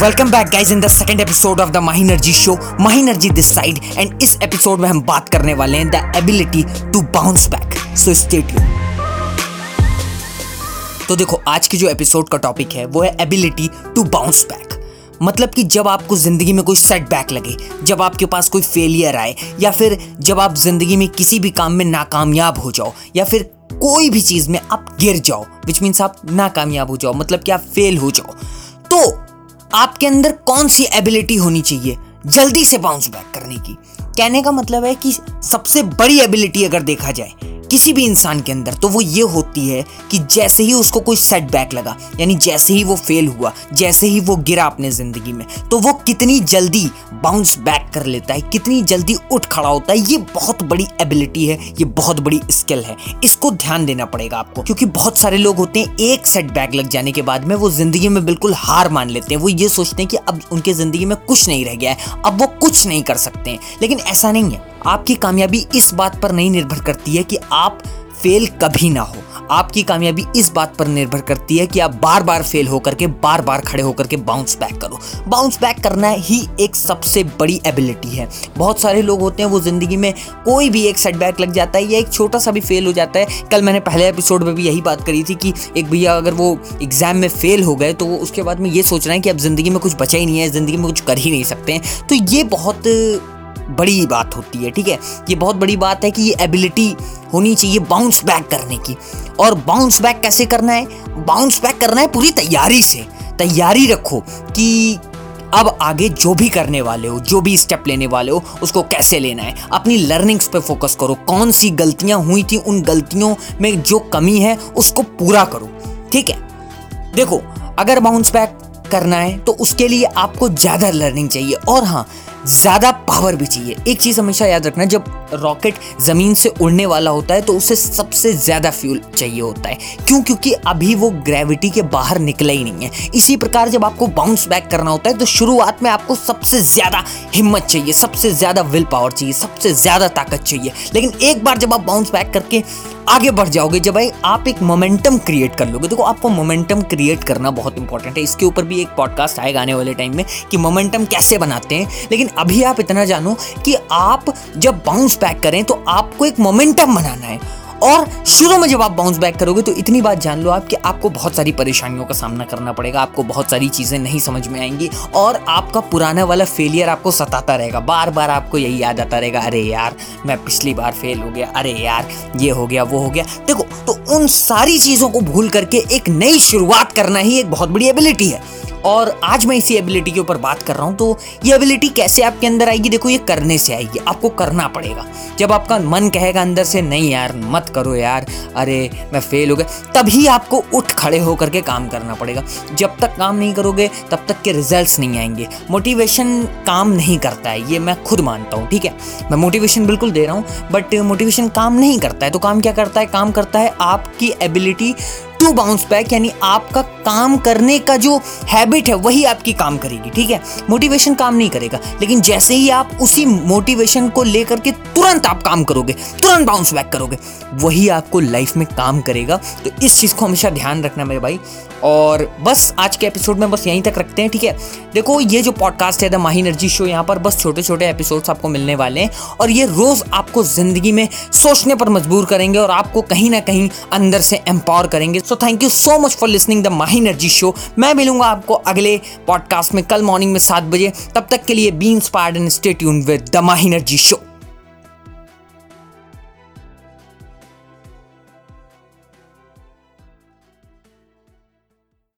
Welcome back guys in the second episode of the Mahi energy show Mahi energy this side and इस episode में हम बात करने वाले हैं the ability to bounce back so stay tune तो देखो, आज की जो एपिसोड का टॉपिक है, वो है एबिलिटी टू बाउंस बैक मतलब कि जब आपको ज़िंदगी में कोई सेटबैक लगे, जब आपके पास कोई फेलियर आए, या फिर जब आप ज़िंदगी में किसी भी काम में नाकामयाब हो जाओ, या फिर कोई भी चीज़ में आप गिर जाओ विच मीन्स आप नाकामयाब हो जाओ मतलब कि आप फेल हो जाओ। तो आपके अंदर कौन सी एबिलिटी होनी चाहिए? जल्दी से बाउंस बैक करने की। कहने का मतलब है कि सबसे बड़ी एबिलिटी अगर देखा जाए किसी भी इंसान के अंदर तो वो ये होती है कि जैसे ही उसको कोई सेटबैक लगा, यानी जैसे ही वो फेल हुआ, जैसे ही वो गिरा अपने ज़िंदगी में तो वो कितनी जल्दी बाउंस बैक कर लेता है, कितनी जल्दी उठ खड़ा होता है, ये बहुत बड़ी एबिलिटी है, ये बहुत बड़ी स्किल है। इसको ध्यान देना पड़ेगा आपको, क्योंकि बहुत सारे लोग होते हैं, एक सेटबैक लग जाने के बाद में वो ज़िंदगी में बिल्कुल हार मान लेते हैं, वो ये सोचते हैं कि अब उनके ज़िंदगी में कुछ नहीं रह गया है, अब वो कुछ नहीं कर सकते हैं। लेकिन ऐसा नहीं है। आपकी कामयाबी इस बात पर नहीं निर्भर करती है कि आप फेल कभी ना हो। आपकी कामयाबी इस बात पर निर्भर करती है कि आप बार बार फेल होकर के बार बार खड़े होकर के बाउंस बैक करो। बाउंस बैक करना ही एक सबसे बड़ी एबिलिटी है। बहुत सारे लोग होते हैं, वो ज़िंदगी में कोई भी एक सेटबैक लग जाता है या एक छोटा सा भी फेल हो जाता है। कल मैंने पहले एपिसोड में भी यही बात करी थी कि एक भैया अगर वो एग्ज़ाम में फेल हो गए तो वो उसके बाद में ये सोच रहे हैं कि अब ज़िंदगी में कुछ बचा ही नहीं है, ज़िंदगी में कुछ कर ही नहीं सकते हैं। तो ये बहुत बड़ी बात होती है, ठीक है? ये बहुत बड़ी बात है कि ये एबिलिटी होनी चाहिए बाउंस बैक करने की। और बाउंस बैक कैसे करना है? बाउंस बैक करना है पूरी तैयारी से। तैयारी रखो कि अब आगे जो भी करने वाले हो, जो भी स्टेप लेने वाले हो, उसको कैसे लेना है। अपनी लर्निंग्स पे फोकस करो। कौन सी गलतियाँ हुई थी, उन गलतियों में जो कमी है, उसको पूरा करो। ठीक है? देखो, अगर बाउंस बैक करना है तो उसके लिए आपको ज़्यादा लर्निंग चाहिए। और हाँ ज़्यादा पावर भी चाहिए। एक चीज़ हमेशा याद रखना, जब रॉकेट ज़मीन से उड़ने वाला होता है तो उसे सबसे ज़्यादा फ्यूल चाहिए होता है। क्यों? क्योंकि अभी वो ग्रेविटी के बाहर निकला ही नहीं है। इसी प्रकार जब आपको बाउंस बैक करना होता है तो शुरुआत में आपको सबसे ज़्यादा हिम्मत चाहिए, सबसे ज़्यादा विल पावर चाहिए, सबसे ज़्यादा ताकत चाहिए। लेकिन एक बार जब आप बाउंस बैक करके आगे बढ़ जाओगे, जब भाई आप एक मोमेंटम क्रिएट कर लोगे। देखो, आपको मोमेंटम क्रिएट करना बहुत इंपॉर्टेंट है। इसके ऊपर भी एक पॉडकास्ट आएगा आने वाले टाइम में कि मोमेंटम कैसे बनाते हैं। लेकिन अभी आप इतना जानो कि आप जब बाउंस बैक करें तो आपको एक मोमेंटम बनाना है। और शुरू में जब आप बाउंस बैक करोगे तो इतनी बात जान लो आप कि आपको बहुत सारी परेशानियों का सामना करना पड़ेगा, आपको बहुत सारी चीज़ें नहीं समझ में आएँगी और आपका पुराना वाला फेलियर आपको सताता रहेगा। बार बार आपको यही याद आता रहेगा, अरे यार, मैं पिछली बार फेल हो गया, अरे यार, ये हो गया, वो हो गया। देखो तो उन सारी चीज़ों को भूल करके एक नई शुरुआत करना ही एक बहुत बड़ी एबिलिटी है। और आज मैं इसी एबिलिटी के ऊपर बात कर रहा हूँ तो ये एबिलिटी कैसे आपके अंदर आएगी? देखो, ये करने से आएगी, आपको करना पड़ेगा। जब आपका मन कहेगा अंदर से, नहीं यार, मत करो यार, अरे, मैं फेल हो गया, तभी आपको उठ खड़े होकर के काम करना पड़ेगा। जब तक काम नहीं करोगे, तब तक के रिज़ल्ट नहीं आएँगे। मोटिवेशन काम नहीं करता है, ये मैं खुद मानता हूँ, ठीक है? मैं मोटिवेशन बिल्कुल दे रहा हूँ बट मोटिवेशन काम नहीं करता है। तो काम क्या करता है? काम करता है आपकी एबिलिटी टू बाउंस बैक यानी आपका काम करने का जो हैबिट है, वही आपकी काम करेगी, ठीक है? मोटिवेशन काम नहीं करेगा, लेकिन जैसे ही आप उसी मोटिवेशन को लेकर के तुरंत आप काम करोगे, तुरंत बाउंस बैक करोगे, वही आपको लाइफ में काम करेगा। तो इस चीज़ को हमेशा ध्यान रखना मेरे भाई, और बस आज के एपिसोड में बस यहीं तक रखते हैं, ठीक है? देखो, ये जो पॉडकास्ट है द माही एनर्जी शो यहाँ पर बस छोटे छोटे एपिसोड्स आपको मिलने वाले हैं, और ये रोज़ आपको ज़िंदगी में सोचने पर मजबूर करेंगे, और आपको कहीं ना कहीं अंदर से एम्पावर करेंगे। So thank you so much for listening the Mahi energy show मैं मिलूँगा आपको अगले पॉडकास्ट में कल मॉर्निंग में सात बजे। तब तक के लिए be inspired and stay tune with the Mahi energy show